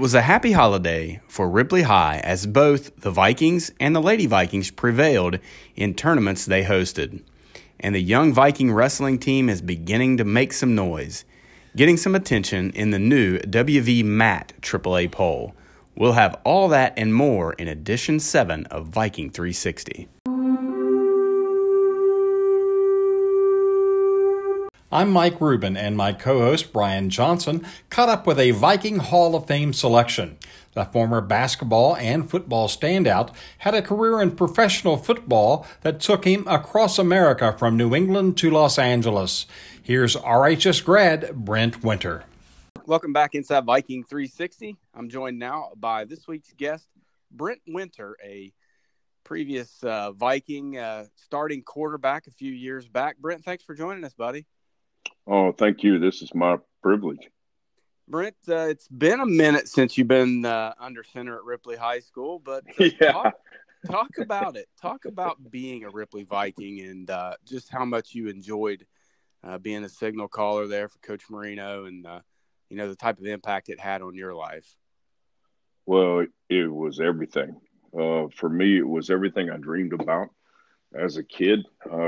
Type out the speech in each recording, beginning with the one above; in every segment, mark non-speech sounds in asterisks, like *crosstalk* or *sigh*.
It was a happy holiday for Ripley High as both the Vikings and the Lady Vikings prevailed in tournaments they hosted. And the young Viking wrestling team is beginning to make some noise, getting some attention in the new WV Mat AAA poll. We'll have all that and more in edition 7 of Viking 360. I'm Mike Rubin, and my co host Brian Johnson caught up with a Viking Hall of Fame selection. The former basketball and football standout had a career in professional football that took him across America from New England to Los Angeles. Here's RHS grad Brent Winter. Welcome back inside Viking 360. I'm joined now by this week's guest, Brent Winter, a previous uh, Viking uh, starting quarterback a few years back. Brent, thanks for joining us, buddy. Oh, thank you. This is my privilege. Brent, uh, it's been a minute since you've been uh, under center at Ripley High School, but uh, *laughs* yeah. talk, talk, about it. Talk about being a Ripley Viking and uh, just how much you enjoyed uh, being a signal caller there for Coach Marino, and uh, you know the type of impact it had on your life. Well, it was everything. for me, it was everything I dreamed about as a kid,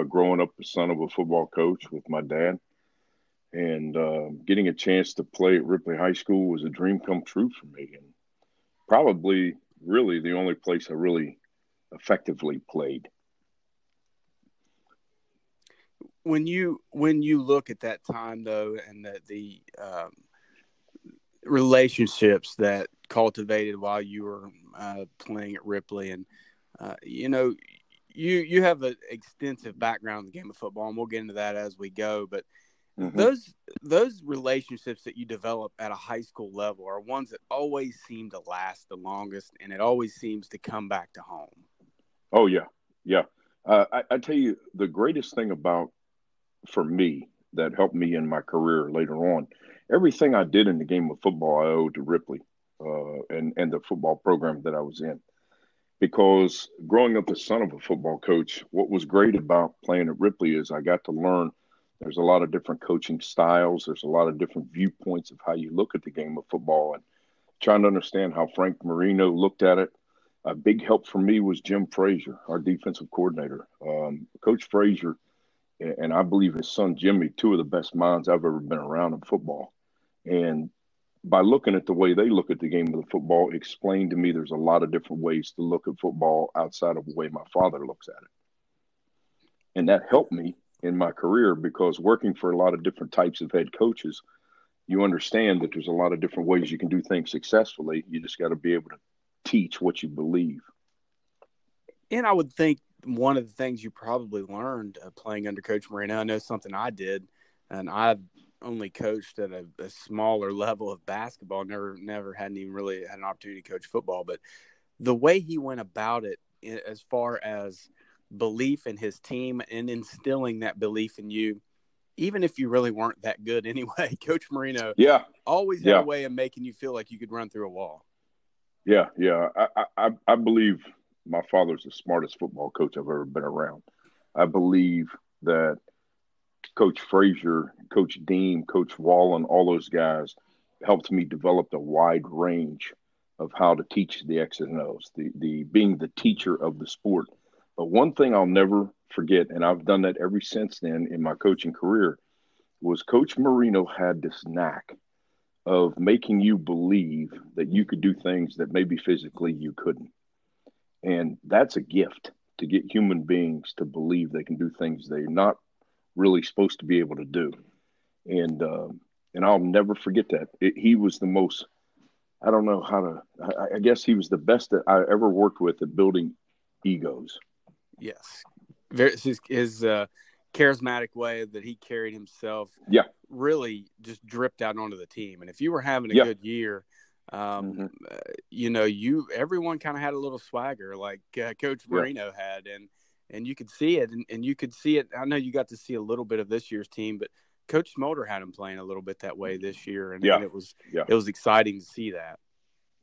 growing up the son of a football coach with my dad and uh, getting a chance to play at Ripley High School was a dream come true for me, and probably really the only place I really effectively played. When you when you look at that time though, and the the um, relationships that cultivated while you were uh, playing at Ripley, and uh, you know you you have an extensive background in the game of football, and we'll get into that as we go, but Mm-hmm. Those those relationships that you develop at a high school level are ones that always seem to last the longest, and it always seems to come back to home. Oh yeah, yeah. Uh, I, I tell you, the greatest thing about for me that helped me in my career later on, everything I did in the game of football, I owe to Ripley uh, and and the football program that I was in. Because growing up the son of a football coach, what was great about playing at Ripley is I got to learn there's a lot of different coaching styles. There's a lot of different viewpoints of how you look at the game of football and trying to understand how Frank Marino looked at it. A big help for me was Jim Frazier, our defensive coordinator. Um, Coach Frazier, and I believe his son Jimmy, two of the best minds I've ever been around in football. And by looking at the way they look at the game of the football, explained to me there's a lot of different ways to look at football outside of the way my father looks at it. And that helped me in my career because working for a lot of different types of head coaches, you understand that there's a lot of different ways you can do things successfully. You just got to be able to teach what you believe. And I would think one of the things you probably learned uh, playing under Coach Marino, I know something I did, and I've only coached at a, a, smaller level of basketball. Never, never hadn't even really had an opportunity to coach football. But the way he went about it, as far as belief in his team and instilling that belief in you, even if you really weren't that good *laughs* anyway. Coach Marino, yeah, always had yeah. a way of making you feel like you could run through a wall. Yeah, yeah, I, I, I believe my father's the smartest football coach I've ever been around. I believe that Coach Frazier, Coach Dean, Coach Wallen, all those guys helped me develop a wide range of how to teach the X's and O's, the, the being the teacher of the sport but one thing I'll never forget, and I've done that ever since then in my coaching career, was Coach Marino had this knack of making you believe that you could do things that maybe physically you couldn't. And that's a gift to get human beings to believe they can do things they're not really supposed to be able to do. And uh, and I'll never forget that. It, he was the most I don't know how to I, I guess he was the best that I ever worked with at building egos. Yes, Very, his, his uh, charismatic way that he carried himself. Yeah, really just dripped out onto the team. And if you were having a yeah. good year, um, mm-hmm. uh, you know, you everyone kind of had a little swagger like uh, Coach Marino yeah. had, and and you could see it, and, and you could see it. I know you got to see a little bit of this year's team, but Coach Smolder had him playing a little bit that way this year, and, yeah. and it was yeah. it was exciting to see that.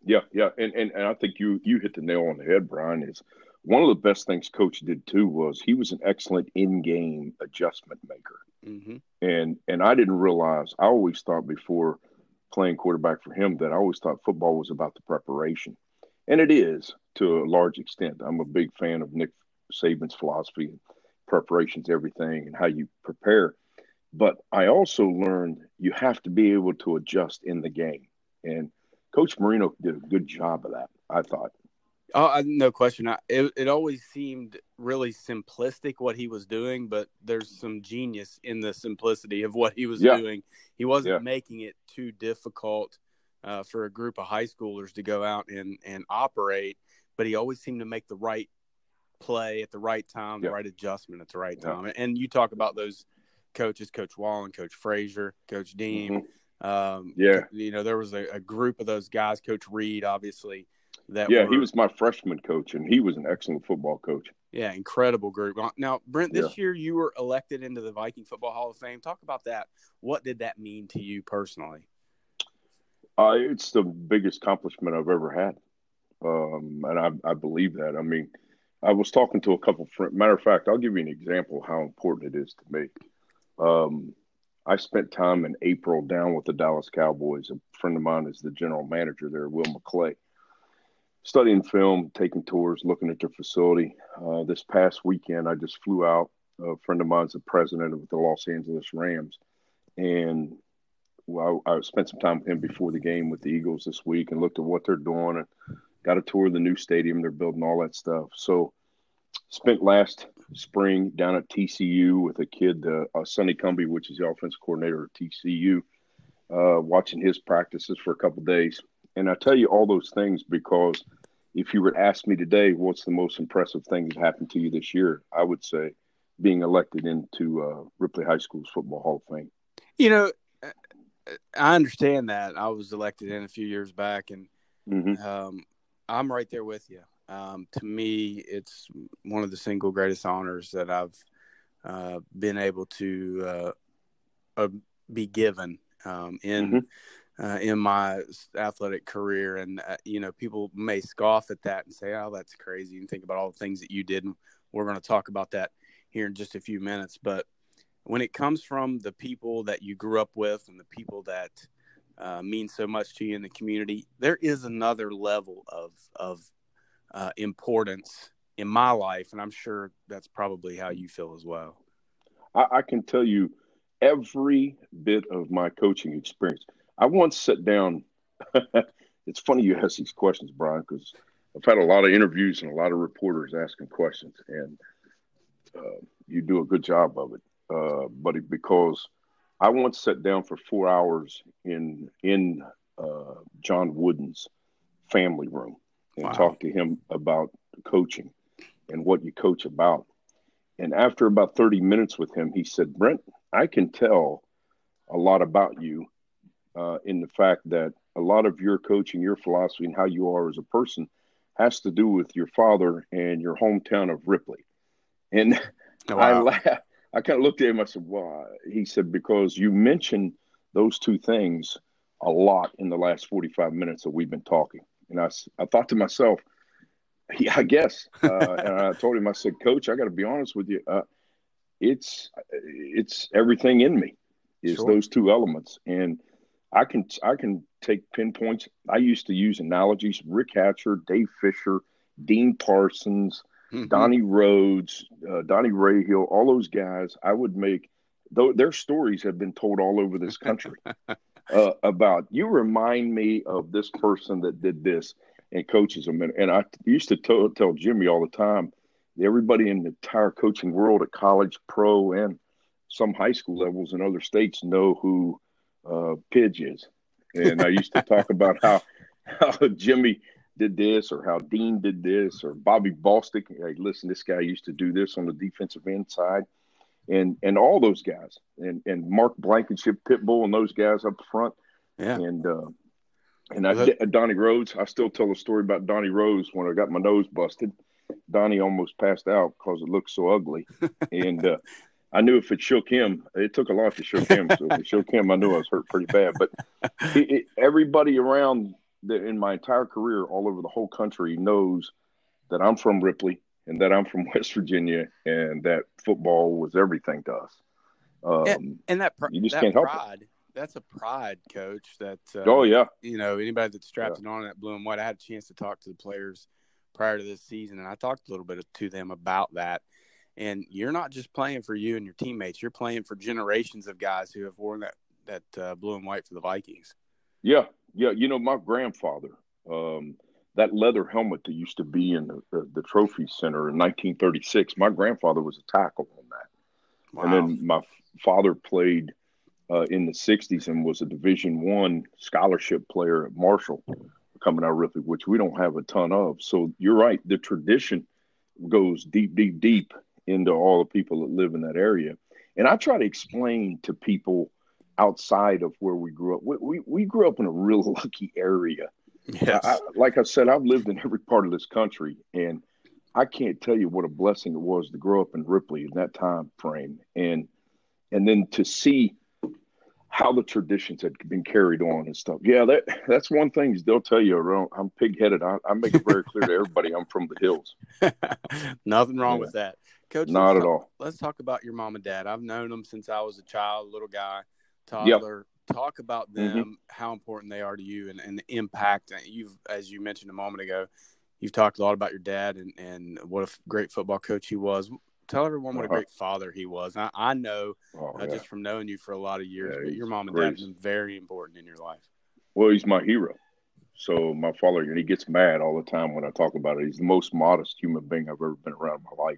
Yeah, yeah, and, and and I think you you hit the nail on the head, Brian. Is one of the best things coach did too was he was an excellent in-game adjustment maker mm-hmm. and and i didn't realize i always thought before playing quarterback for him that I always thought football was about the preparation. And it is to a large extent. I'm a big fan of Nick Saban's philosophy. Preparation's everything and how you prepare. But I also learned you have to be able to adjust in the game. And Coach Marino did a good job of that, I thought. Oh, no question. I, it it always seemed really simplistic what he was doing, but there's some genius in the simplicity of what he was yeah. doing. He wasn't yeah. making it too difficult uh, for a group of high schoolers to go out and and operate, but he always seemed to make the right play at the right time, yeah. the right adjustment at the right time. And you talk about those coaches, Coach Wallen, Coach Frazier, Coach Dean. Mm-hmm. Um, yeah, you know there was a, a group of those guys, Coach Reed, obviously that yeah, were, he was my freshman coach, and he was an excellent football coach. Yeah, incredible group. Now, Brent, this yeah. year you were elected into the Viking Football Hall of Fame. Talk about that. What did that mean to you personally? Uh, it's the biggest accomplishment I've ever had, um, and I, I, believe that. I mean, I was talking to a couple friends. Matter of fact, I'll give you an example of how important it is to me. Um, I spent time in April down with the Dallas Cowboys. A friend of mine is the general manager there, Will McClay studying film, taking tours, looking at their facility. Uh, this past weekend, I just flew out. A friend of mine's the president of the Los Angeles Rams, and well, I, I spent some time with him before the game with the Eagles this week and looked at what they're doing and got a tour of the new stadium they're building, all that stuff. So, spent last spring down at TCU with a kid, uh, uh, Sonny Cumbie, which is the offense coordinator at TCU, uh, watching his practices for a couple days. And I tell you all those things because if you were to ask me today, what's the most impressive thing that happened to you this year? I would say being elected into uh, Ripley High School's Football Hall of Fame. You know, I understand that. I was elected in a few years back, and mm-hmm. um, I'm right there with you. Um, to me, it's one of the single greatest honors that I've uh, been able to uh, uh be given um, in mm-hmm uh, in my athletic career. And, uh, you know, people may scoff at that and say, oh, that's crazy. And think about all the things that you did. And we're going to talk about that here in just a few minutes. But when it comes from the people that you grew up with and the people that uh, mean so much to you in the community, there is another level of, of uh, importance in my life. And I'm sure that's probably how you feel as well. I, I can tell you every bit of my coaching experience – I once sat down. *laughs* it's funny you ask these questions, Brian, because I've had a lot of interviews and a lot of reporters asking questions, and uh, you do a good job of it. Uh, but it, because I once sat down for four hours in in uh, John Wooden's family room and wow. talked to him about coaching and what you coach about. And after about 30 minutes with him, he said, Brent, I can tell a lot about you uh, in the fact that a lot of your coaching, your philosophy, and how you are as a person has to do with your father and your hometown of Ripley. And *laughs* oh, wow. *laughs* I laughed. I kind of looked at him. I said, "Why?" He said, "Because you mentioned those two things a lot in the last forty-five minutes that we've been talking." And I, I thought to myself, yeah, I guess. Uh, *laughs* and I told him, I said, "Coach, I got to be honest with you. Uh, it's it's everything in me is sure. those two elements, and I can I can take pinpoints. I used to use analogies. Rick Hatcher, Dave Fisher, Dean Parsons, mm-hmm. Donnie Rhodes, uh, Donnie Rahill, all those guys. I would make though their stories have been told all over this country *laughs* uh, about. You remind me of this person that did this and coaches them. And, and I used to tell, tell Jimmy all the time. Everybody in the entire coaching world at college, pro, and some high school levels in other states know who uh, Pidge And I used to talk *laughs* about how how Jimmy did this or how Dean did this or Bobby Bostic. Hey, listen, this guy used to do this on the defensive end side. And and all those guys and and Mark Blankenship, Pitbull, and those guys up front. Yeah. And uh, and I, Donnie Rhodes. I still tell a story about Donnie Rhodes when I got my nose busted. Donnie almost passed out because it looked so ugly. *laughs* and uh, I knew if it shook him, it took a lot to shook him. So if it shook him, I knew I was hurt pretty bad. But it, it, everybody around the, in my entire career, all over the whole country, knows that I'm from Ripley and that I'm from *laughs* West Virginia and that football was everything to us. Um, and, and, that pr- you just can't help pride, it. that's a pride, coach. That uh, oh yeah, you know anybody that's strapped yeah. on that blue and white. I had a chance to talk to the players prior to this season, and I talked a little bit to them about that. And you're not just playing for you and your teammates; you're playing for generations of guys who have worn that that uh, blue and white for the Vikings. Yeah, yeah. You know, my grandfather, um, that leather helmet that used to be in the, the, the, trophy center in 1936. My grandfather was a tackle on that, wow. and then my father played uh, in the 60s and was a Division One scholarship player at Marshall, coming out of Ripley, which we don't have a ton of. So you're right. The tradition goes deep, deep, deep into all the people that live in that area. And I try to explain to people outside of where we grew up. We, we, we grew up in a real *laughs* lucky area. Yes. I, like I said, I've lived in every part of this country, and I can't tell you what a blessing it was to grow up in Ripley in that time frame, and and then to see how the traditions had been carried on and stuff. Yeah, that that's one thing they'll tell you. I'm pig-headed. I, I make it very clear to everybody I'm from the hills. *laughs* Nothing wrong yeah. with that, Coach. Not at talk, all. Let's talk about your mom and dad. I've known them since I was a child, little guy toddler. Yep. Talk about them, mm-hmm. how important they are to you, and, and the impact. You've, as you mentioned a moment ago, you've talked a lot about your dad and, and what a great football coach he was. Tell everyone what uh-huh. a great father he was. I, I know oh, uh, just from knowing you for a lot of years, yeah, but your mom and dad have been very important in your life. Well, he's my hero. So my father, and he gets mad all the time when I talk about it. He's the most modest human being I've ever been around in my life.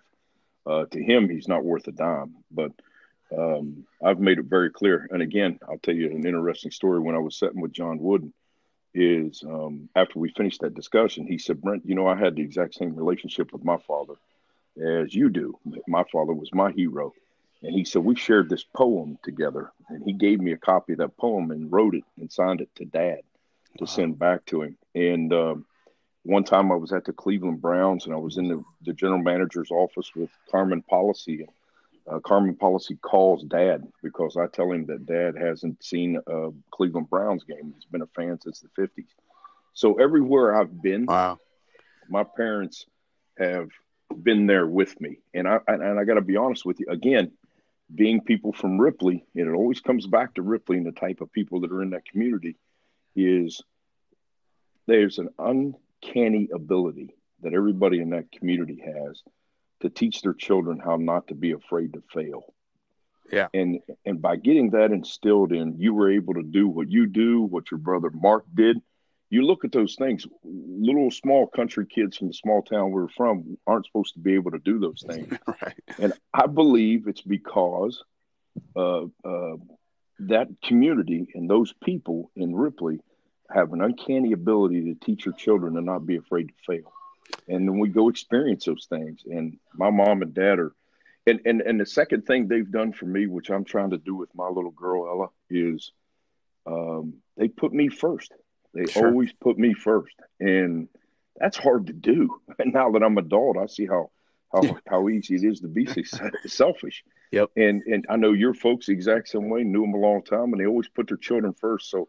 Uh, to him, he's not worth a dime, but um, I've made it very clear. And again, I'll tell you an interesting story. When I was sitting with John Wooden, is um, after we finished that discussion, he said, "Brent, you know, I had the exact same relationship with my father as you do. My father was my hero." And he said, We shared this poem together. And he gave me a copy of that poem and wrote it and signed it to dad to wow. send back to him. And um, one time I was at the Cleveland Browns and I was in the, the general manager's office with Carmen Policy. Uh, Carmen Policy calls dad because I tell him that dad hasn't seen a Cleveland Browns game. He's been a fan since the 50s. So everywhere I've been, wow. my parents have been there with me. And I and I got to be honest with you again, being people from Ripley, and it always comes back to Ripley and the type of people that are in that community is there's an uncanny ability that everybody in that community has to teach their children how not to be afraid to fail. Yeah. And and by getting that instilled in, you were able to do what you do, what your brother Mark did. You look at those things. Little small country kids from the small town we are from aren't supposed to be able to do those things. *laughs* right. And I believe it's because uh, uh, that community and those people in Ripley have an uncanny ability to teach your children to not be afraid to fail and then we go experience those things. And my mom and dad are, and and and the second thing they've done for me, which I'm trying to do with my little girl Ella, is um, they put me first. They sure. always put me first, and that's hard to do. And *laughs* now that I'm adult, I see how how how easy it is to be *laughs* selfish. Yep. And and I know your folks the exact same way. Knew them a long time, and they always put their children first. So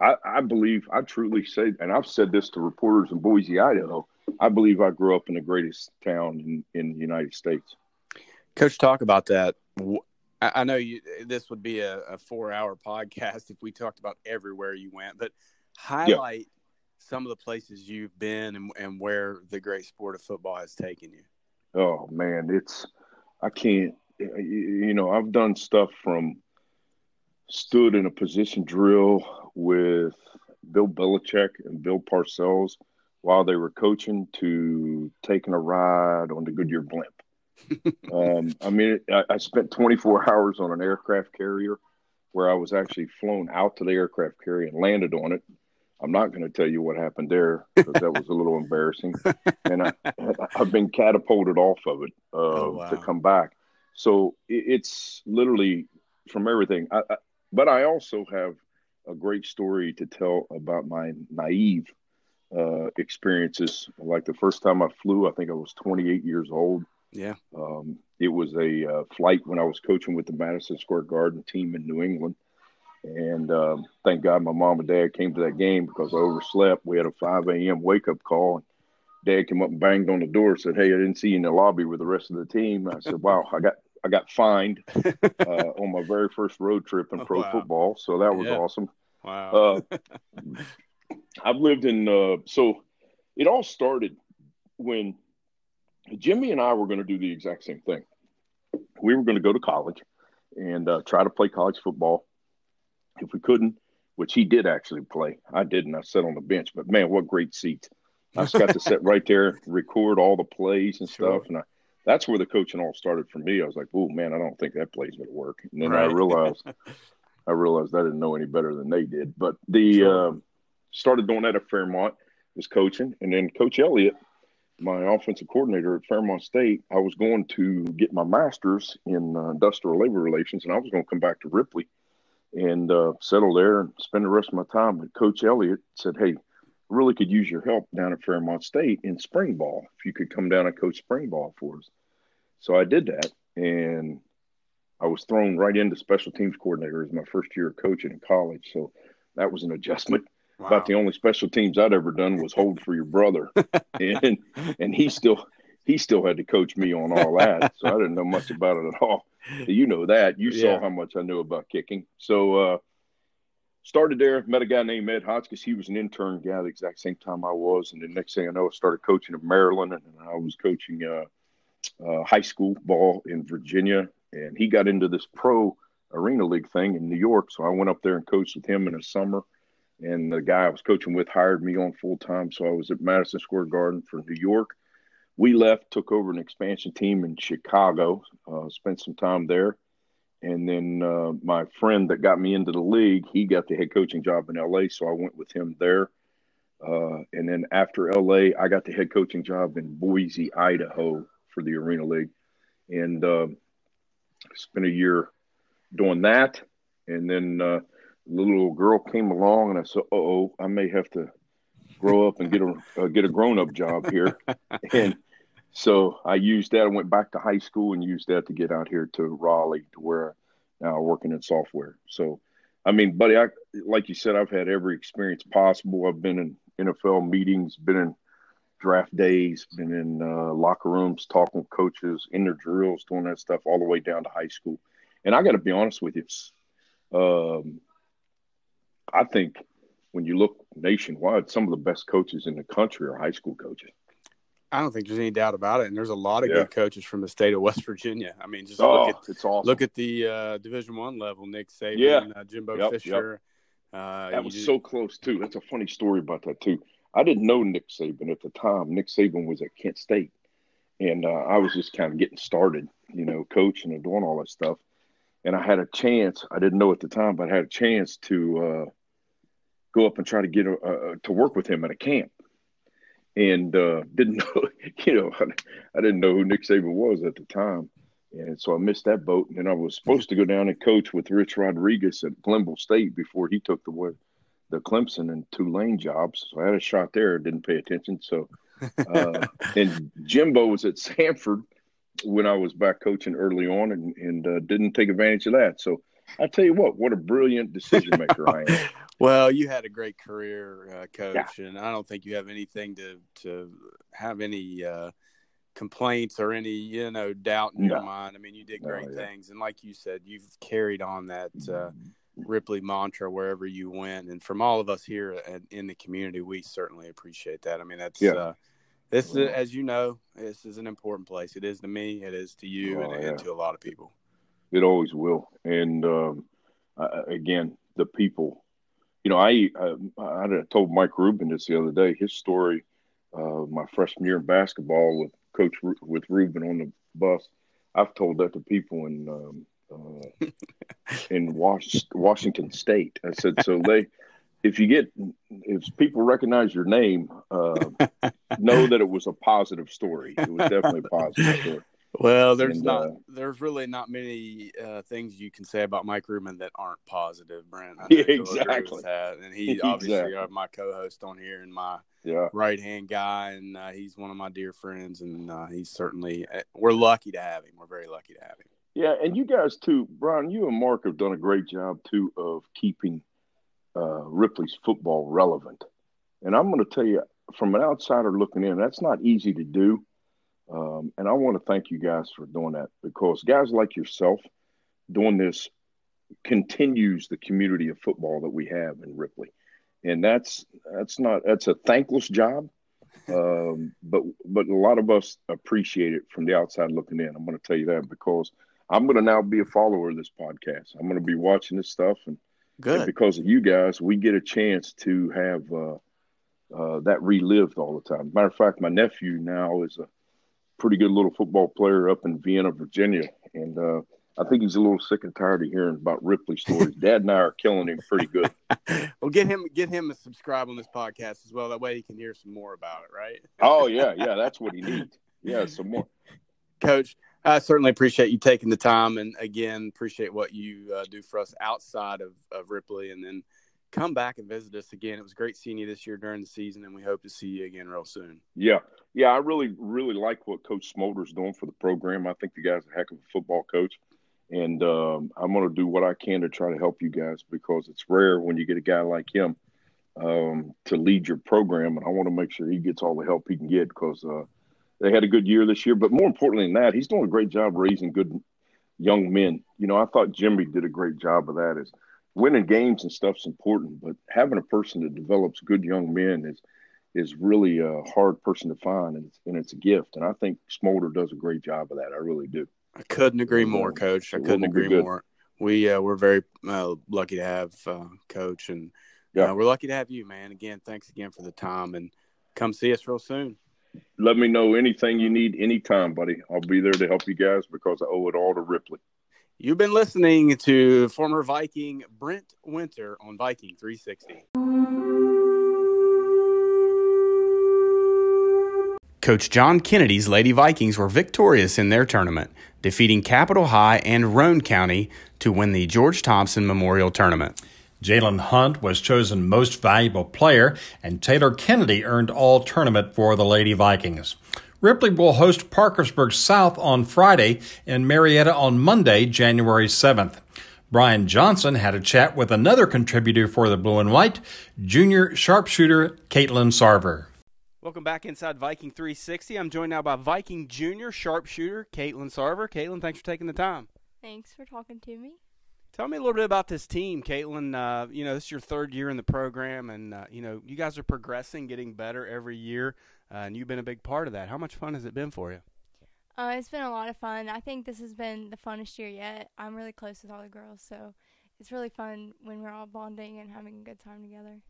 I, I believe I truly say, and I've said this to reporters in Boise, Idaho. I believe I grew up in the greatest town in, in the United States. Coach, talk about that. I know you. This would be a, a four-hour podcast if we talked about everywhere you went, but highlight yeah. some of the places you've been and, and where the great sport of football has taken you. Oh man, it's I can't. You know, I've done stuff from stood in a position drill with Bill Belichick and Bill Parcells while they were coaching to taking a ride on the Goodyear blimp. *laughs* um, I mean, I, I, spent 24 hours on an aircraft carrier where I was actually flown out to the aircraft carrier and landed on it. I'm not going to tell you what happened there because that was a little *laughs* embarrassing. And I, *laughs* have been catapulted off of it uh, oh, wow. to come back. So it, it's literally from everything. I, I, but I also have a great story to tell about my naive uh, experiences. Like the first time I flew, I think I was 28 years old. Yeah. Um, it was a uh, flight when I was coaching with the Madison Square Garden team in New England. And um, thank God my mom and dad came to that game because I overslept. We had a 5 a.m. wake up call. And dad came up and banged on the door, said, Hey, I didn't see you in the lobby with the rest of the team. I said, Wow, I got I got fined *laughs* uh, on my very first road trip in pro wow. football, so that was yeah. awesome. Wow. uh, *laughs* I've lived in uh, so it all started when Jimmy and I were going to do the exact same thing. We were going to go to college and uh, try to play college football. If we couldn't, which he did actually play, I didn't. I sat on the bench, but man, what great seats! I just got to *laughs* sit right there, record all the plays and sure. stuff, and I, that's where the coaching all started for me. I was like, "Oh man, I don't think that play's going to work." And then right. I realized, *laughs* I realized I didn't know any better than they did. But the sure. um, started doing that at Fairmont, was coaching, and then Coach Elliott, my offensive coordinator at Fairmont State, I was going to get my master's in uh, industrial labor relations, and I was going to come back to Ripley and uh, settle there and spend the rest of my time. But Coach Elliott said, "Hey, really could use your help down at Fairmont State in spring ball. If you could come down and coach spring ball for us." So I did that, and I was thrown right into special teams coordinator as my first year of coaching in college. So that was an adjustment. Wow. About the only special teams I'd ever done was hold for your brother, *laughs* and and he still he still had to coach me on all that. So I didn't know much about it at all. You know that. You yeah. saw how much I knew about kicking. So uh, started there. Met a guy named Ed Hotchkiss. He was an intern guy the exact same time I was, and the next thing I know, I started coaching in Maryland, and I was coaching uh, uh, high school ball in Virginia. And he got into this pro arena league thing in New York, so I went up there and coached with him in the summer and the guy I was coaching with hired me on full time. So I was at Madison Square Garden for New York. We left, took over an expansion team in Chicago, uh, spent some time there. And then uh, my friend that got me into the league, he got the head coaching job in LA. So I went with him there. Uh, and then after LA, I got the head coaching job in Boise, Idaho for the Arena League. And uh, spent a year doing that. And then uh, little girl came along, and I said, "Oh, I may have to grow up and get a uh, get a grown up job here." *laughs* and so I used that. I went back to high school and used that to get out here to Raleigh, to where now I'm working in software. So, I mean, buddy, I like you said, I've had every experience possible. I've been in NFL meetings, been in draft days, been in uh, locker rooms, talking with coaches, in their drills, doing that stuff, all the way down to high school. And I got to be honest with you, um, I think when you look nationwide, some of the best coaches in the country are high school coaches. I don't think there's any doubt about it. And there's a lot of yeah. good coaches from the state of West Virginia. I mean, just oh, look at it's awesome. look at the uh, Division One level. Nick Saban, yeah. uh, Jimbo yep, Fisher. Yep. Uh, that was did... so close too. That's a funny story about that too. I didn't know Nick Saban at the time. Nick Saban was at Kent State, and uh, I was just kind of getting started, you know, coaching and doing all that stuff. And I had a chance. I didn't know at the time, but I had a chance to uh, go up and try to get uh, to work with him at a camp, and uh, *laughs* didn't know, you know, I, *laughs* I, didn't know who Nick Saban was at the time, and so I missed that boat. And then I was supposed to go down and coach with Rich Rodriguez at Glenville State before he took the the Clemson and Tulane jobs. So I had a shot there, didn't pay attention. So, uh, *laughs* and Jimbo was at Samford when I was back coaching early on, and, and uh, didn't take advantage of that. So I tell you what, what a brilliant decision maker I am. *laughs* well, you had a great career, uh, coach, yeah. and I don't think you have anything to to have any uh, complaints or any you know doubt in no. your mind. I mean, you did great yeah. things, and like you said, you've carried on that. Uh, Ripley mantra wherever you went, and from all of us here at, in the community, we certainly appreciate that. I mean, that's yeah. Uh, this, is, as you know, this is an important place. It is to me. It is to you, oh, and, and to a lot of people. It always will. And um, uh, again, the people. You know, I, I I told Mike Rubin this the other day. His story, uh, my freshman year in basketball with Coach with Rubin on the bus. I've told that to people in um, uh, *laughs* in Was- Washington State. I said so they. If you get, if people recognize your name, uh, know that it was a positive story. It was definitely a positive story. Well, there's and, not. Uh, there's really not many uh, things you can say about Mike Rubin that aren't positive, Brent. *laughs* yeah, exactly. And he *laughs* obviously exactly. Uh, my co-host on here and my yeah. right hand guy, and uh, he's one of my dear friends, and uh, he's certainly. Uh, we're lucky to have him. We're very lucky to have him. Yeah, and you guys too, Brian. You and Mark have done a great job too of keeping Ripley's football relevant. And I'm going to tell you, from an outsider looking in, that's not easy to do Um, and I want to thank you guys for doing that because guys like yourself doing this continues the community of football that we have in Ripley. And that's that's not that's a thankless job. Um, but but a lot of us appreciate it from the outside looking in. I'm going to tell you that because I'm going to now be a follower of this podcast. I'm going to be watching this stuff, and, Good. and because of you guys, we get a chance to have uh, uh, that relived all the time. Matter of fact, my nephew now is a pretty good little football player up in Vienna, Virginia, and uh, I think he's a little sick and tired of hearing about Ripley stories. *laughs* Dad and I are killing him pretty good. *laughs* well, get him get him to subscribe on this podcast as well. That way he can hear some more about it, right? oh *laughs* yeah, yeah, that's what he needs. Yeah, some more. Coach, I certainly appreciate you taking the time, and again, appreciate what you uh, do for us outside of, of Ripley, and then come back and visit us again. It was great seeing you this year during the season, and we hope to see you again real soon. Yeah, yeah, I really, really like what Coach Smolder's doing for the program. I think the guy's a heck of a football coach and um, I'm going to do what I can to try to help you guys because it's rare when you get a guy like him um, to lead your program, and I want to make sure he gets all the help he can get because uh, they had a good year this year. But more importantly than that, he's doing a great job raising good young men. You know, I thought Jimmy did a great job of that. Is winning games and stuff's important, but having a person that develops good young men is is really a hard person to find, and it's, and it's a gift. And I think Smolder does a great job of that. I really do. I couldn't agree more, Coach. I couldn't agree more. We uh, we're very uh, lucky to have uh, Coach, and yeah. Uh, we're lucky to have you, man. Again, thanks again for the time, and come see us real soon. Let me know anything you need anytime, buddy. I'll be there to help you guys because I owe it all to Ripley. You've been listening to former Viking Brent Winter on Viking 360. Coach John Kennedy's Lady Vikings were victorious in their tournament, defeating Capital High and Roane County to win the George Thompson Memorial Tournament. Jalen Hunt was chosen most valuable player, and Taylor Kennedy earned all tournament for the Lady Vikings. Ripley will host Parkersburg South on Friday and Marietta on Monday, January 7th. Brian Johnson had a chat with another contributor for the Blue and White, junior sharpshooter Caitlin Sarver. Welcome back inside Viking 360. I'm joined now by Viking Junior sharpshooter Caitlin Sarver. Caitlin, thanks for taking the time. Thanks for talking to me. Tell me a little bit about this team, Caitlin. Uh, you know, this is your third year in the program, and uh, you know, you guys are progressing, getting better every year, uh, and you've been a big part of that. How much fun has it been for you? Uh, it's been a lot of fun. I think this has been the funnest year yet. I'm really close with all the girls, so it's really fun when we're all bonding and having a good time together.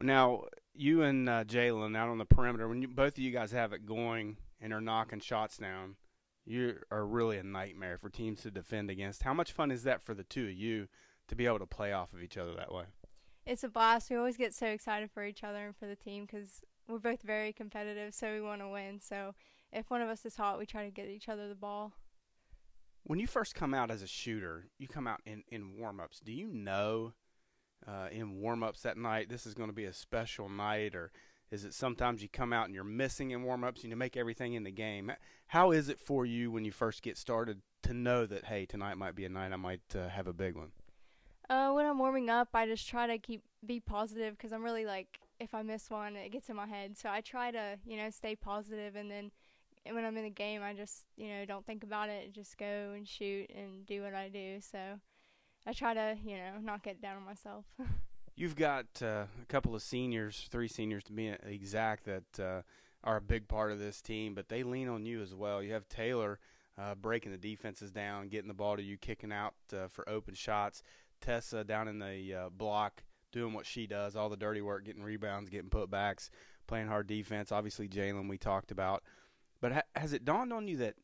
Now, you and uh, Jalen out on the perimeter, when you, both of you guys have it going and are knocking shots down, you are really a nightmare for teams to defend against. How much fun is that for the two of you to be able to play off of each other that way? It's a blast. We always get so excited for each other and for the team because we're both very competitive, so we want to win. So if one of us is hot, we try to get each other the ball. When you first come out as a shooter, you come out in, in warm ups. Do you know – uh, in warm ups that night, this is going to be a special night, or is it sometimes you come out and you're missing in warm ups and you make everything in the game? How is it for you when you first get started to know that, hey, tonight might be a night I might uh, have a big one? Uh, when I'm warming up, I just try to keep be positive because I'm really like if I miss one, it gets in my head. So I try to you know stay positive, and then when I'm in the game, I just you know don't think about it, just go and shoot and do what I do. So I try to, you know, not get down on myself. *laughs* You've got uh, a couple of seniors, three seniors to be exact, that uh, are a big part of this team, but they lean on you as well. You have Taylor uh, breaking the defenses down, getting the ball to you, kicking out uh, for open shots. Tessa down in the uh, block doing what she does, all the dirty work, getting rebounds, getting putbacks, playing hard defense. Obviously, Jalen we talked about. But ha- has it dawned on you that,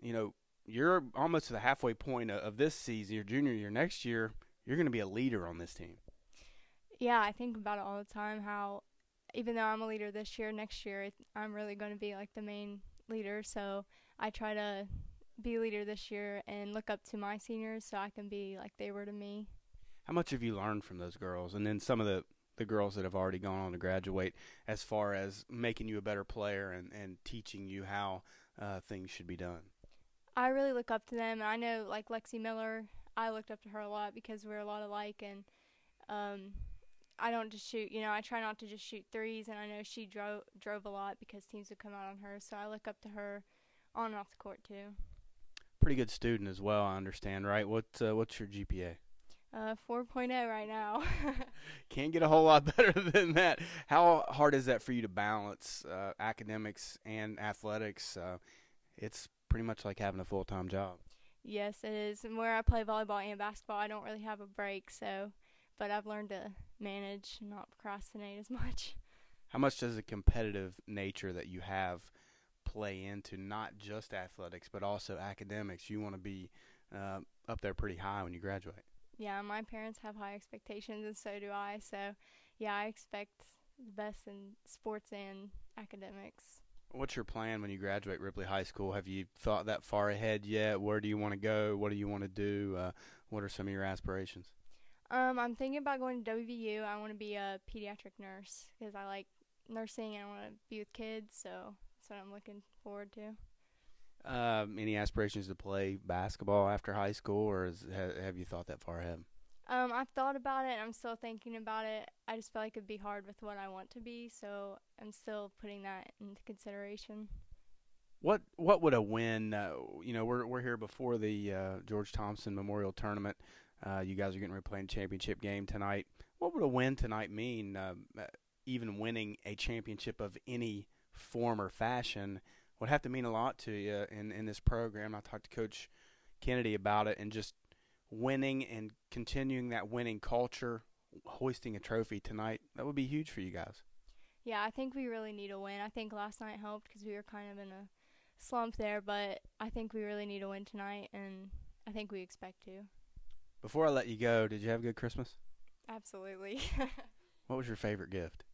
you know, you're almost to the halfway point of this season, your junior year. Next year, you're going to be a leader on this team. Yeah, I think about it all the time. How even though I'm a leader this year, next year I'm really going to be like the main leader. So I try to be a leader this year and look up to my seniors so I can be like they were to me. How much have you learned from those girls, and then some of the the girls that have already gone on to graduate, as far as making you a better player and and teaching you how uh, things should be done? I really look up to them. I know like Lexi Miller, I looked up to her a lot because we're a lot alike and um I don't just shoot, you know, I try not to just shoot threes and I know she drove drove a lot because teams would come out on her. So I look up to her on and off the court too. Pretty good student as well, I understand, right? What uh, what's your GPA? Uh, 4.0 right now. *laughs* Can't get a whole lot *laughs* better than that. How hard is that for you to balance uh, academics and athletics? Uh, it's pretty much like having a full time job. Yes, it is. And where I play volleyball and basketball, I don't really have a break, so but I've learned to manage and not procrastinate as much. How much does the competitive nature that you have play into not just athletics but also academics? You want to be uh, up there pretty high when you graduate. Yeah, my parents have high expectations, and so do I. So, yeah, I expect the best in sports and academics. What's your plan when you graduate Ripley High School? Have you thought that far ahead yet? Where do you want to go? What do you want to do? Uh, what are some of your aspirations? Um, I'm thinking about going to WVU. I want to be a pediatric nurse because I like nursing and I want to be with kids. So that's what I'm looking forward to. Um, any aspirations to play basketball after high school, or is, ha, have you thought that far ahead? Um, I've thought about it. and I'm still thinking about it. I just feel like it'd be hard with what I want to be, so I'm still putting that into consideration. What What would a win? Uh, you know, we're we're here before the uh, George Thompson Memorial Tournament. Uh, you guys are getting ready to play a championship game tonight. What would a win tonight mean? Uh, even winning a championship of any form or fashion would have to mean a lot to you in, in this program. I talked to Coach Kennedy about it and just winning and continuing that winning culture, hoisting a trophy tonight, that would be huge for you guys. Yeah, I think we really need a win. I think last night helped because we were kind of in a slump there, but I think we really need a win tonight, and I think we expect to. Before I let you go, did you have a good Christmas? Absolutely. *laughs* what was your favorite gift?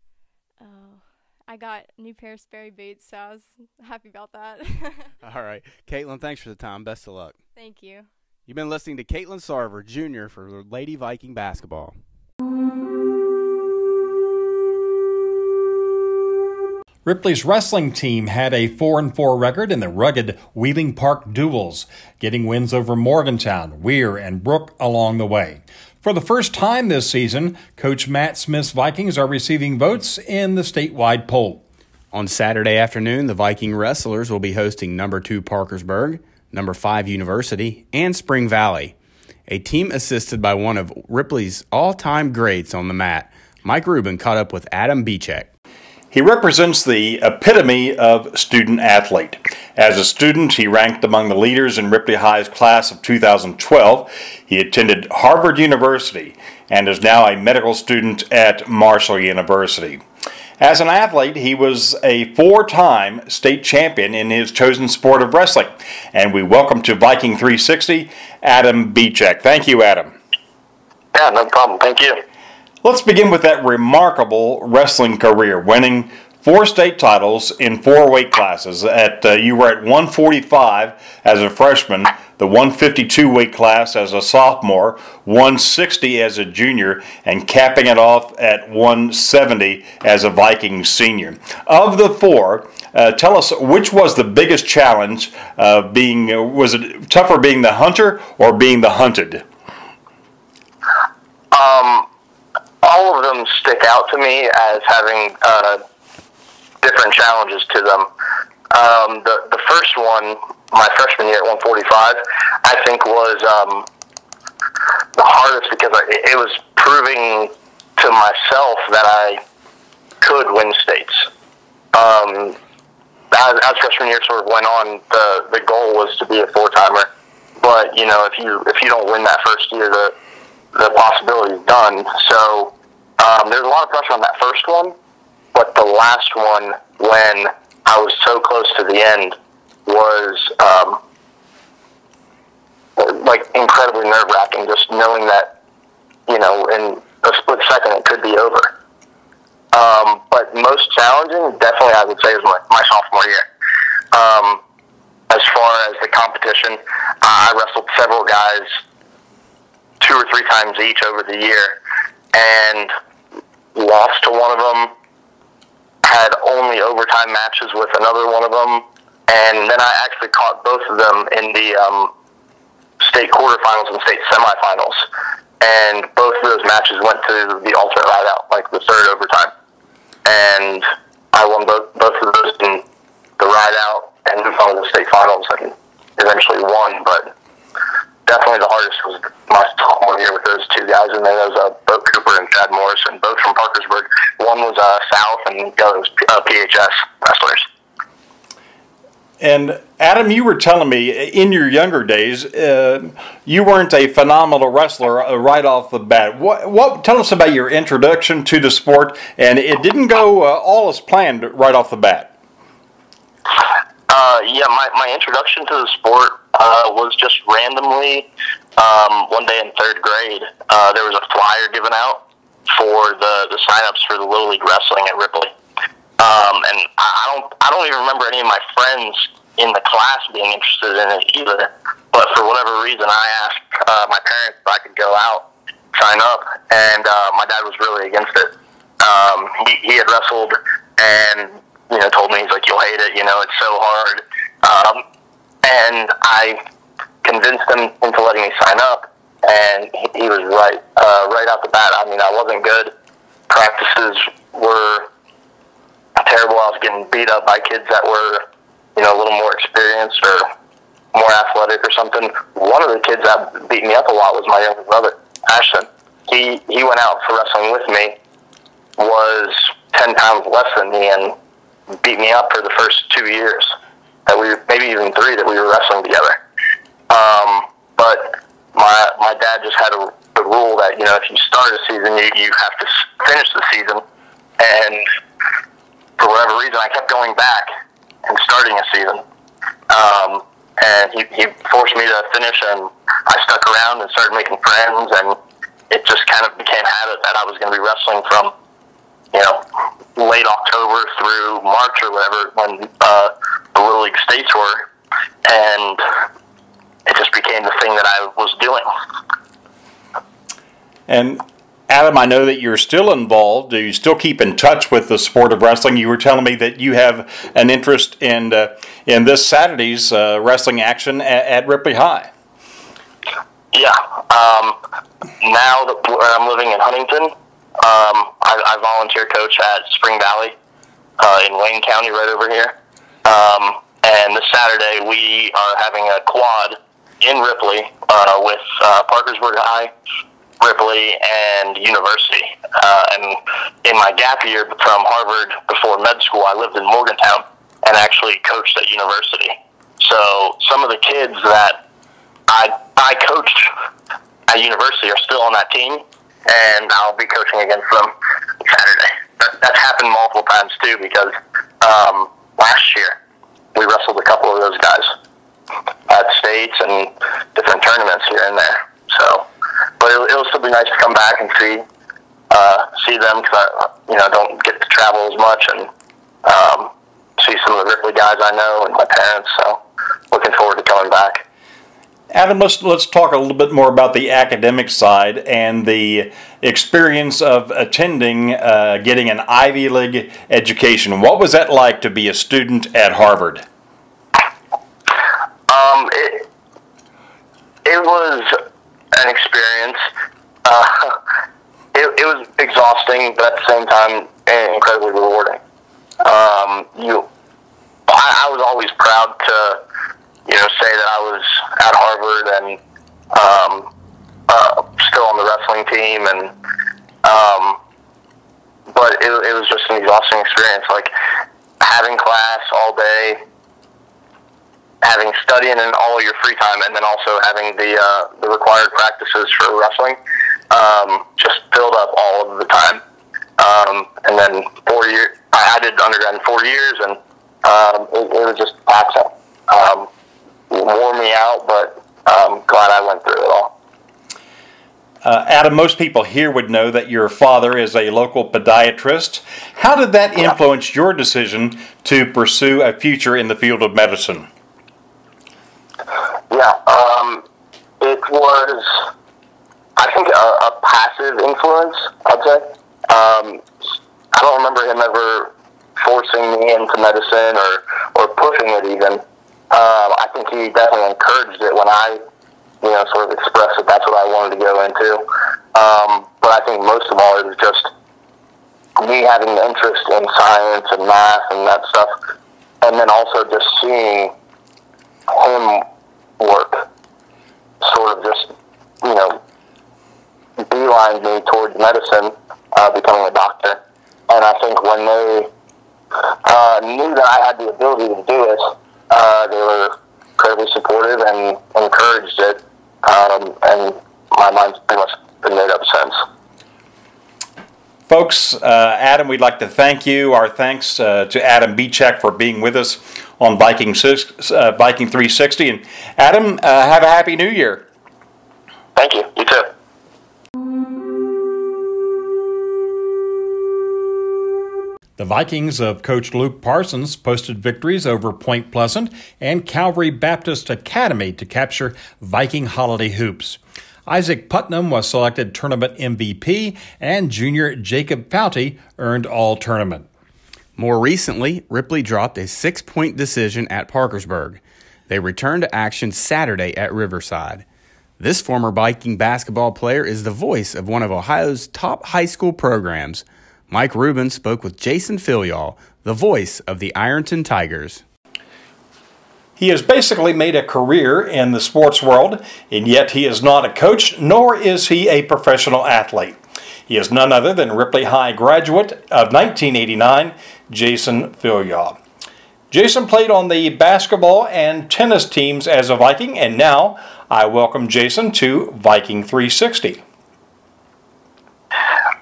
Oh, I got new pair of Sperry boots, so I was happy about that. *laughs* *laughs* All right. Caitlin, thanks for the time. Best of luck. Thank you. You've been listening to Caitlin Sarver, Jr. for Lady Viking Basketball. Ripley's wrestling team had a 4 and 4 record in the rugged Wheeling Park duels, getting wins over Morgantown, Weir, and Brooke along the way. For the first time this season, Coach Matt Smith's Vikings are receiving votes in the statewide poll. On Saturday afternoon, the Viking wrestlers will be hosting number 2 Parkersburg, number 5 University, and Spring Valley. A team assisted by one of Ripley's all-time greats on the mat, Mike Rubin caught up with Adam Beechek. He represents the epitome of student athlete. As a student, he ranked among the leaders in Ripley High's class of 2012. He attended Harvard University and is now a medical student at Marshall University. As an athlete, he was a four time state champion in his chosen sport of wrestling. And we welcome to Viking 360 Adam Beechek. Thank you, Adam. Yeah, no problem. Thank you. Let's begin with that remarkable wrestling career, winning four state titles in four weight classes. At uh, you were at 145 as a freshman, the 152 weight class as a sophomore, 160 as a junior, and capping it off at 170 as a Viking senior. Of the four, uh, tell us which was the biggest challenge of being uh, was it tougher being the hunter or being the hunted? Um all of them stick out to me as having uh, different challenges to them. Um, the the first one, my freshman year at 145, I think was um, the hardest because I, it was proving to myself that I could win states. Um, as, as freshman year sort of went on, the the goal was to be a four timer. But you know, if you if you don't win that first year, the the possibility is done. So um, there's a lot of pressure on that first one, but the last one, when I was so close to the end, was um, like incredibly nerve wracking. Just knowing that, you know, in a split second, it could be over. Um, but most challenging, definitely, I would say, is my, my sophomore year. Um, as far as the competition, I wrestled several guys two or three times each over the year, and lost to one of them. Had only overtime matches with another one of them, and then I actually caught both of them in the um, state quarterfinals and state semifinals. And both of those matches went to the alternate rideout, like the third overtime. And I won both both of those in the rideout, and moved on to the state finals and eventually won. But definitely the hardest was my sophomore year with those two guys, and then there was uh, Bo Cooper and Chad Morrison, both from Parkersburg. One was uh, South, and the other was uh, PHS wrestlers. And Adam, you were telling me in your younger days, uh, you weren't a phenomenal wrestler uh, right off the bat. What, what? Tell us about your introduction to the sport, and it didn't go uh, all as planned right off the bat. Uh, yeah, my, my introduction to the sport uh, was just randomly um, one day in third grade. Uh, there was a flyer given out for the the signups for the Little League wrestling at Ripley. Um, and I don't, I don't even remember any of my friends in the class being interested in it either. But for whatever reason, I asked uh, my parents if I could go out, sign up, and uh, my dad was really against it. Um, he, he had wrestled and you know told me he's like, "You'll hate it. You know, it's so hard." Um, and I convinced him into letting me sign up, and he, he was right, uh, right out the bat. I mean, I wasn't good. Practices were terrible. I was getting beat up by kids that were, you know, a little more experienced or more athletic or something. One of the kids that beat me up a lot was my younger brother, Ashton. He he went out for wrestling with me, was ten pounds less than me, and beat me up for the first two years that we maybe even three that we were wrestling together. Um, but my my dad just had a, a rule that you know if you start a season, you you have to finish the season, and for whatever reason, I kept going back and starting a season. Um, and he, he forced me to finish, and I stuck around and started making friends, and it just kind of became habit that I was going to be wrestling from, you know, late October through March or whatever when uh, the Little League states were, and it just became the thing that I was doing. And Adam, I know that you're still involved. Do you still keep in touch with the sport of wrestling? You were telling me that you have an interest in uh, in this Saturday's uh, wrestling action at, at, Ripley High. Yeah. Um, now that I'm living in Huntington, um, I, I, volunteer coach at Spring Valley uh, in Wayne County, right over here. Um, and this Saturday we are having a quad in Ripley uh, with uh, Parkersburg High Ripley and university. Uh, and in my gap year from Harvard before med school, I lived in Morgantown and actually coached at university. So some of the kids that I I coached at university are still on that team, and I'll be coaching against them Saturday. That, that's happened multiple times too because um, last year we wrestled a couple of those guys at states and different tournaments here and there. So but it'll, it'll still be nice to come back and see uh, see them because I you know don't get to travel as much and um, see some of the Ripley guys I know and my parents. So looking forward to coming back. Adam, let's let's talk a little bit more about the academic side and the experience of attending, uh, getting an Ivy League education. What was that like to be a student at Harvard? Um, it, it was an experience. Uh, *laughs* it, it was exhausting, but at the same time, incredibly rewarding. Um, you, I, I was always proud to, you know, say that I was at Harvard and um, uh, still on the wrestling team, and um, but it, it was just an exhausting experience. Like having class all day, having studying in all your free time, and then also having the uh, the required practices for wrestling, um, just filled up all of the time. Um, and then four years, I did undergrad in four years, and um, it, it was just taxing. Um, wore me out, but I'm glad I went through it all. Uh, Adam, most people here would know that your father is a local podiatrist. How did that influence your decision to pursue a future in the field of medicine? Yeah, um, it was, I think, a, a passive influence, I'd say. Um, I don't remember him ever forcing me into medicine or, or pushing it even. Um, I think he definitely encouraged it when I, you know, sort of expressed that that's what I wanted to go into. Um, but I think most of all, it was just me having an interest in science and math and that stuff and then also just seeing him work, sort of just you know, beeline me towards medicine, uh, becoming a doctor. And I think when they uh, knew that I had the ability to do it, uh, they were incredibly supportive and encouraged it. Um, and my mind's pretty much been made up since. Folks, uh, Adam, we'd like to thank you. Our thanks uh, to Adam Bichek for being with us on Viking, six, uh, Viking 360. And Adam, uh, have a happy new year. Thank you. The Vikings of Coach Luke Parsons posted victories over Point Pleasant and Calvary Baptist Academy to capture Viking holiday hoops. Isaac Putnam was selected tournament MVP, and junior Jacob Fouty earned all tournament. More recently, Ripley dropped a six point decision at Parkersburg. They returned to action Saturday at Riverside. This former Viking basketball player is the voice of one of Ohio's top high school programs. Mike Rubin spoke with Jason Filial, the voice of the Ironton Tigers. He has basically made a career in the sports world, and yet he is not a coach, nor is he a professional athlete. He is none other than Ripley High graduate of 1989, Jason Filial. Jason played on the basketball and tennis teams as a Viking, and now I welcome Jason to Viking 360.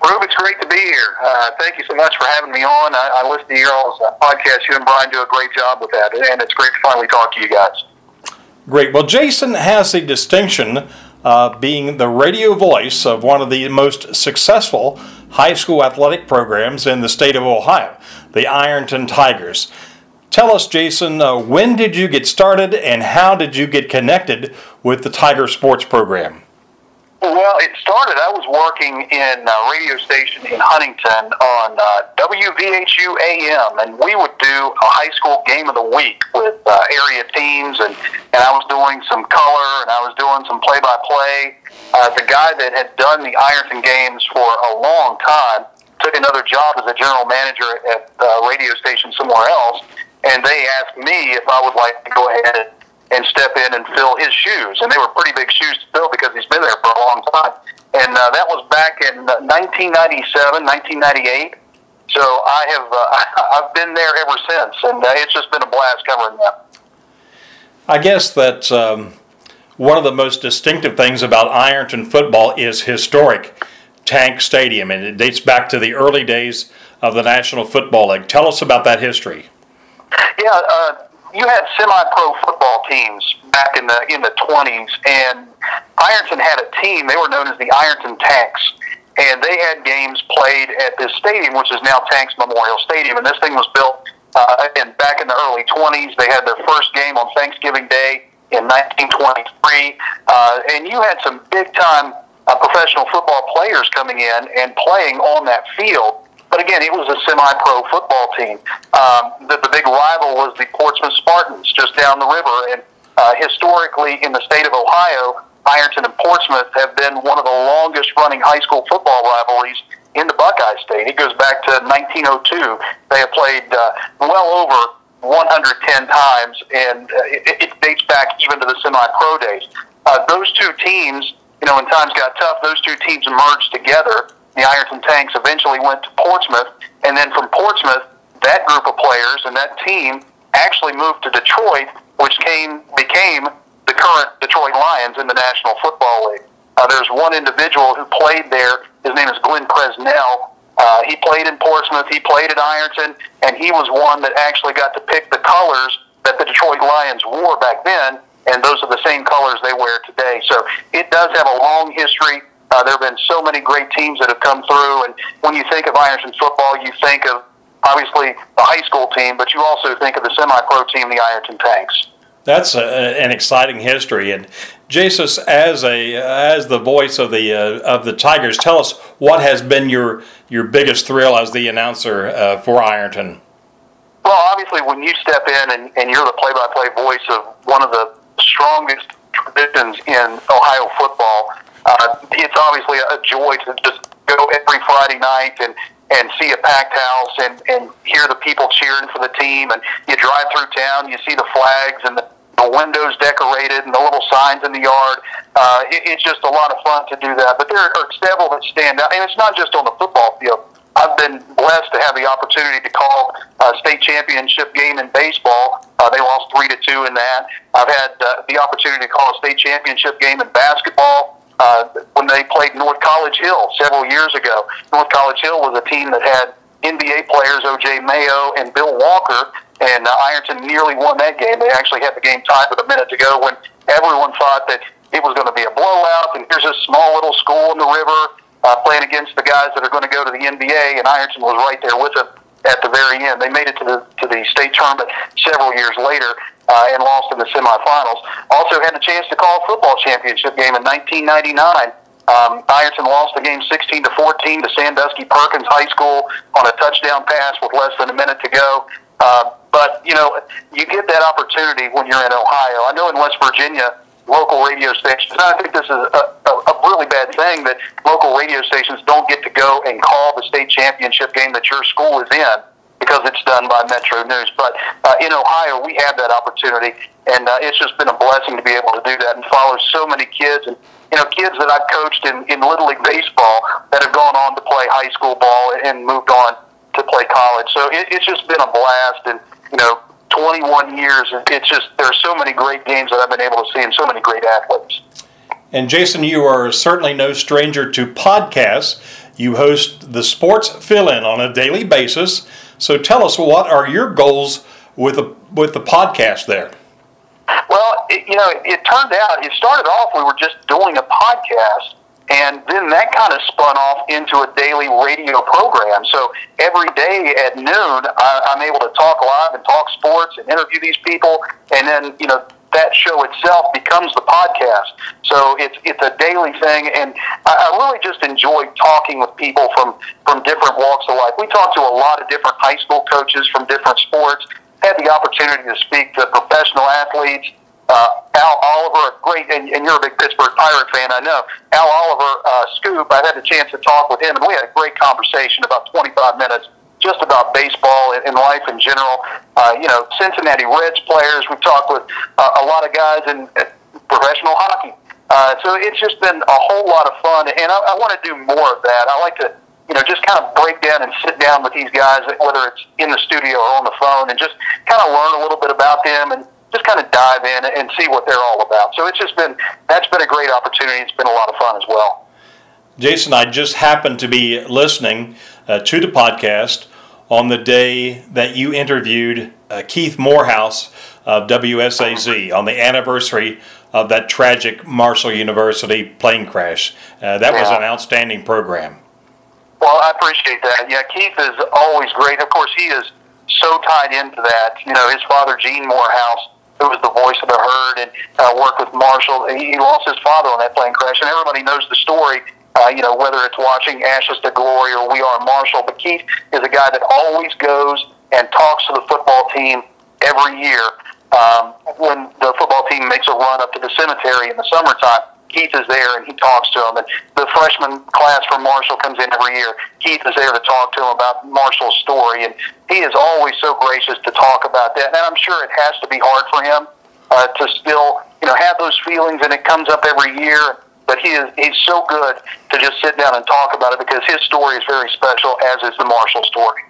Rube, it's great to be here. Uh, thank you so much for having me on. I, I listen to your all's uh, podcast. You and Brian do a great job with that, and it's great to finally talk to you guys. Great. Well, Jason has the distinction uh, being the radio voice of one of the most successful high school athletic programs in the state of Ohio, the Ironton Tigers. Tell us, Jason, uh, when did you get started and how did you get connected with the Tiger Sports Program? Well, it started. I was working in a radio station in Huntington on uh, WVHU AM, and we would do a high school game of the week with uh, area teams, and and I was doing some color, and I was doing some play-by-play. Uh, the guy that had done the Ironton games for a long time took another job as a general manager at a radio station somewhere else, and they asked me if I would like to go ahead and step in and fill his shoes. And they were pretty big shoes to fill because he's been there for a long time. And uh, that was back in 1997, 1998. So I have uh, *laughs* I've been there ever since, and uh, it's just been a blast covering that. I guess that um, one of the most distinctive things about Ironton football is historic Tank Stadium, and it dates back to the early days of the National Football League. Tell us about that history. Yeah, uh, you had semi-pro football teams back in the in the 20s, and Ironton had a team. They were known as the Ironton Tanks, and they had games played at this stadium, which is now Tanks Memorial Stadium. And this thing was built uh, in back in the early 20s. They had their first game on Thanksgiving Day in 1923, uh, and you had some big-time uh, professional football players coming in and playing on that field. But again, it was a semi-pro football team. Um, the, the big rival was the Portsmouth Spartans, just down the river. And uh, historically, in the state of Ohio, Ironton and Portsmouth have been one of the longest-running high school football rivalries in the Buckeye State. It goes back to 1902. They have played uh, well over 110 times, and uh, it, it dates back even to the semi-pro days. Uh, those two teams, you know, when times got tough, those two teams merged together the Ironton Tanks eventually went to Portsmouth, and then from Portsmouth, that group of players and that team actually moved to Detroit, which came became the current Detroit Lions in the National Football League. Uh, there's one individual who played there. His name is Glenn Presnell. Uh, he played in Portsmouth. He played at Ironton, and he was one that actually got to pick the colors that the Detroit Lions wore back then, and those are the same colors they wear today. So it does have a long history. Uh, there have been so many great teams that have come through, and when you think of Ironton football, you think of obviously the high school team, but you also think of the semi-pro team, the Ironton Tanks. That's a, an exciting history, and Jason, as a as the voice of the uh, of the Tigers, tell us what has been your your biggest thrill as the announcer uh, for Ironton. Well, obviously, when you step in and, and you're the play-by-play voice of one of the strongest traditions in Ohio football, uh, it's obviously a joy to just go every Friday night and and see a packed house and, and hear the people cheering for the team. And you drive through town, you see the flags and the, the windows decorated and the little signs in the yard. Uh, it, it's just a lot of fun to do that. But there are several that stand out, and it's not just on the football field. I've been blessed to have the opportunity to call a state championship game in baseball. Uh, they lost three to two in that. I've had uh, the opportunity to call a state championship game in basketball uh, when they played North College Hill several years ago. North College Hill was a team that had NBA players O.J. Mayo and Bill Walker, and uh, Ironton nearly won that game. They actually had the game tied with a minute to go when everyone thought that it was going to be a blowout, and here's a small little school in the river uh, playing against the guys that are going to go to the NBA, and Ironton was right there with them at the very end. They made it to the to the state tournament several years later uh, and lost in the semifinals. Also had the chance to call a football championship game in 1999. Um, Ironton lost the game 16 to 14 to Sandusky Perkins High School on a touchdown pass with less than a minute to go. Uh, but you know, you get that opportunity when you're in Ohio. I know in West Virginia, local radio stations. And I think this is a, a, a really bad thing that local radio stations don't get to go and call the state championship game that your school is in because it's done by Metro News. But uh, in Ohio, we have that opportunity, and uh, it's just been a blessing to be able to do that and follow so many kids and you know kids that I've coached in, in little league baseball that have gone on to play high school ball and moved on to play college. So it, it's just been a blast, and you know 21 years. It's just there's so many great games that I've been able to see and so many great athletes. And Jason, you are certainly no stranger to podcasts. You host the Sports Philin on a daily basis. So tell us, what are your goals with the with the podcast there? Well, it, you know, it turned out it started off we were just doing a podcast and then that kind of spun off into a daily radio program. So every day at noon, I, I'm able to talk live and talk sports and interview these people. And then, you know, that show itself becomes the podcast. So it's it's a daily thing, and I, I really just enjoy talking with people from from different walks of life. We talk to a lot of different high school coaches from different sports. Had the opportunity to speak to professional athletes, uh, Al Oliver, a great, and, and you're a big Pittsburgh Pirate fan, I know. Al Oliver, uh, Scoop, I had a chance to talk with him, and we had a great conversation about 25 minutes just about baseball and, life in general. Uh, you know, Cincinnati Reds players. We've talked with uh, a lot of guys in professional hockey. Uh, so it's just been a whole lot of fun, and I, I want to do more of that. I like to, you know, just kind of break down and sit down with these guys, whether it's in the studio or on the phone, and just kind of learn a little bit about them and just kind of dive in and see what they're all about. So it's just been that's been a great opportunity. It's been a lot of fun as well. Jason, I just happened to be listening uh, to the podcast on the day that you interviewed uh, Keith Morehouse of WSAZ on the anniversary of that tragic Marshall University plane crash. Uh, that yeah. was an outstanding program. Well, I appreciate that. Yeah, Keith is always great. Of course, he is so tied into that. You know, his father, Gene Morehouse, who was the voice of the herd and uh, worked with Marshall. He, he lost his father on that plane crash, and everybody knows the story. Uh, you know, whether it's watching Ashes to Glory or We Are Marshall, but Keith is a guy that always goes and talks to the football team every year um, when the football team makes a run up to the cemetery in the summertime. Keith is there and he talks to them. And the freshman class from Marshall comes in every year. Keith is there to talk to them about Marshall's story, and he is always so gracious to talk about that. And I'm sure it has to be hard for him uh, to still, you know, have those feelings, and it comes up every year. But he is he's so good to just sit down and talk about it because his story is very special, as is the Marshall story.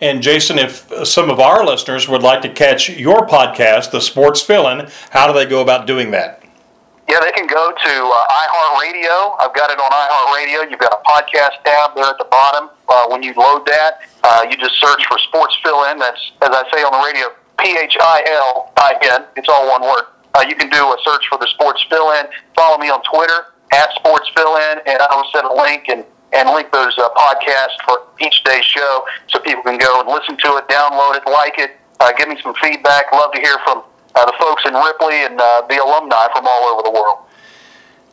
And Jason, if some of our listeners would like to catch your podcast, The Sports Philin, how do they go about doing that? Yeah, they can go to uh, iHeartRadio. I've got it on iHeartRadio. You've got a podcast tab there at the bottom. Uh, when you load that, uh, you just search for Sports Philin. That's, as I say on the radio, P H I L I N. It's all one word. Uh, you can do a search for the Sports Philin. Follow me on Twitter at Sports Philin, and I will send a link and, and link those uh, podcasts for each day's show so people can go and listen to it, download it, like it, uh, give me some feedback. Love to hear from uh, the folks in Ripley and uh, the alumni from all over the world.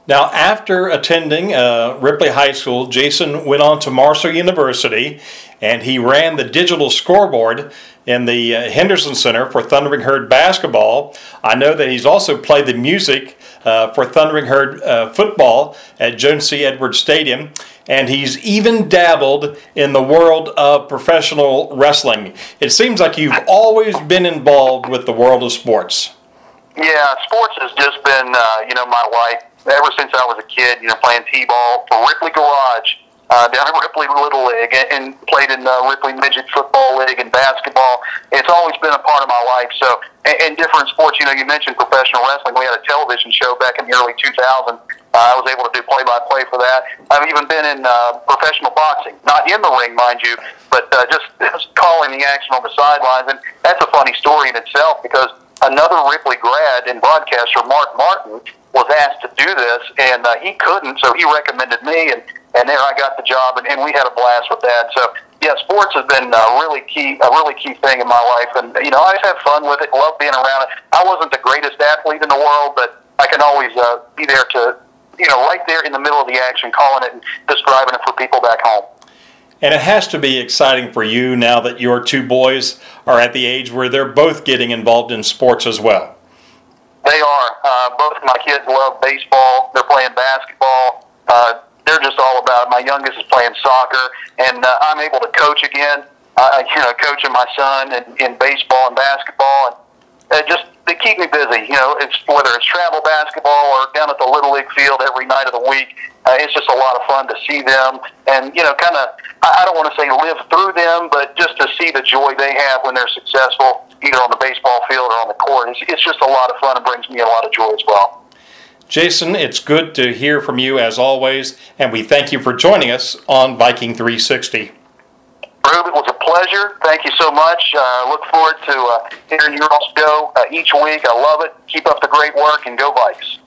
Now, after attending uh, Ripley High School, Jason went on to Marshall University and he ran the digital scoreboard in the uh, Henderson Center for Thundering Herd basketball. I know that he's also played the music uh, for Thundering Herd uh, football at Joan C. Edwards Stadium, and he's even dabbled in the world of professional wrestling. It seems like you've always been involved with the world of sports. Yeah, sports has just been, uh, you know, my life ever since I was a kid. You know, playing t-ball for Ripley Garage uh, down at Ripley Little League and played in the Ripley Midget Football League and basketball. It's always been a part of my life. So, and, and different sports, you know, you mentioned professional wrestling. We had a television show back in the early 2000s. Uh, I was able to do play-by-play for that. I've even been in uh, professional boxing, not in the ring, mind you, but uh, just, *laughs* just calling the action on the sidelines. And that's a funny story in itself because another Ripley grad and broadcaster, Mark Martin, was asked to do this, and uh, he couldn't, so he recommended me, and and there I got the job, and, and we had a blast with that. So yeah, sports has been a really key, a really key thing in my life, and you know I have had fun with it, love being around it. I wasn't the greatest athlete in the world, but I can always uh, be there to, you know, right there in the middle of the action, calling it and describing it for people back home. And it has to be exciting for you now that your two boys are at the age where they're both getting involved in sports as well. They are. Uh, both of my kids love baseball. They're playing basketball. Uh, they're just all about. It. My youngest is playing soccer, and uh, I'm able to coach again. Uh, *laughs* you know, coaching my son in, in baseball and basketball, and uh, just they keep me busy. You know, it's whether it's travel basketball or down at the little league field every night of the week. Uh, it's just a lot of fun to see them, and you know, kind of. I don't want to say live through them, but just to see the joy they have when they're successful, either on the baseball field or on the court. It's, it's just a lot of fun and brings me a lot of joy as well. Jason, it's good to hear from you as always, and we thank you for joining us on Viking 360. Rube, it was a pleasure. Thank you so much. Uh, look forward to uh, hearing your show uh, each week. I love it. Keep up the great work and go Vikes.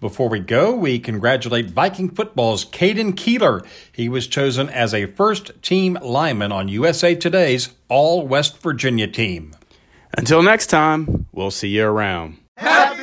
Before we go, we congratulate Viking football's Caden Keeler. He was chosen as a first team lineman on USA Today's All West Virginia team. Until next time, we'll see you around. Happy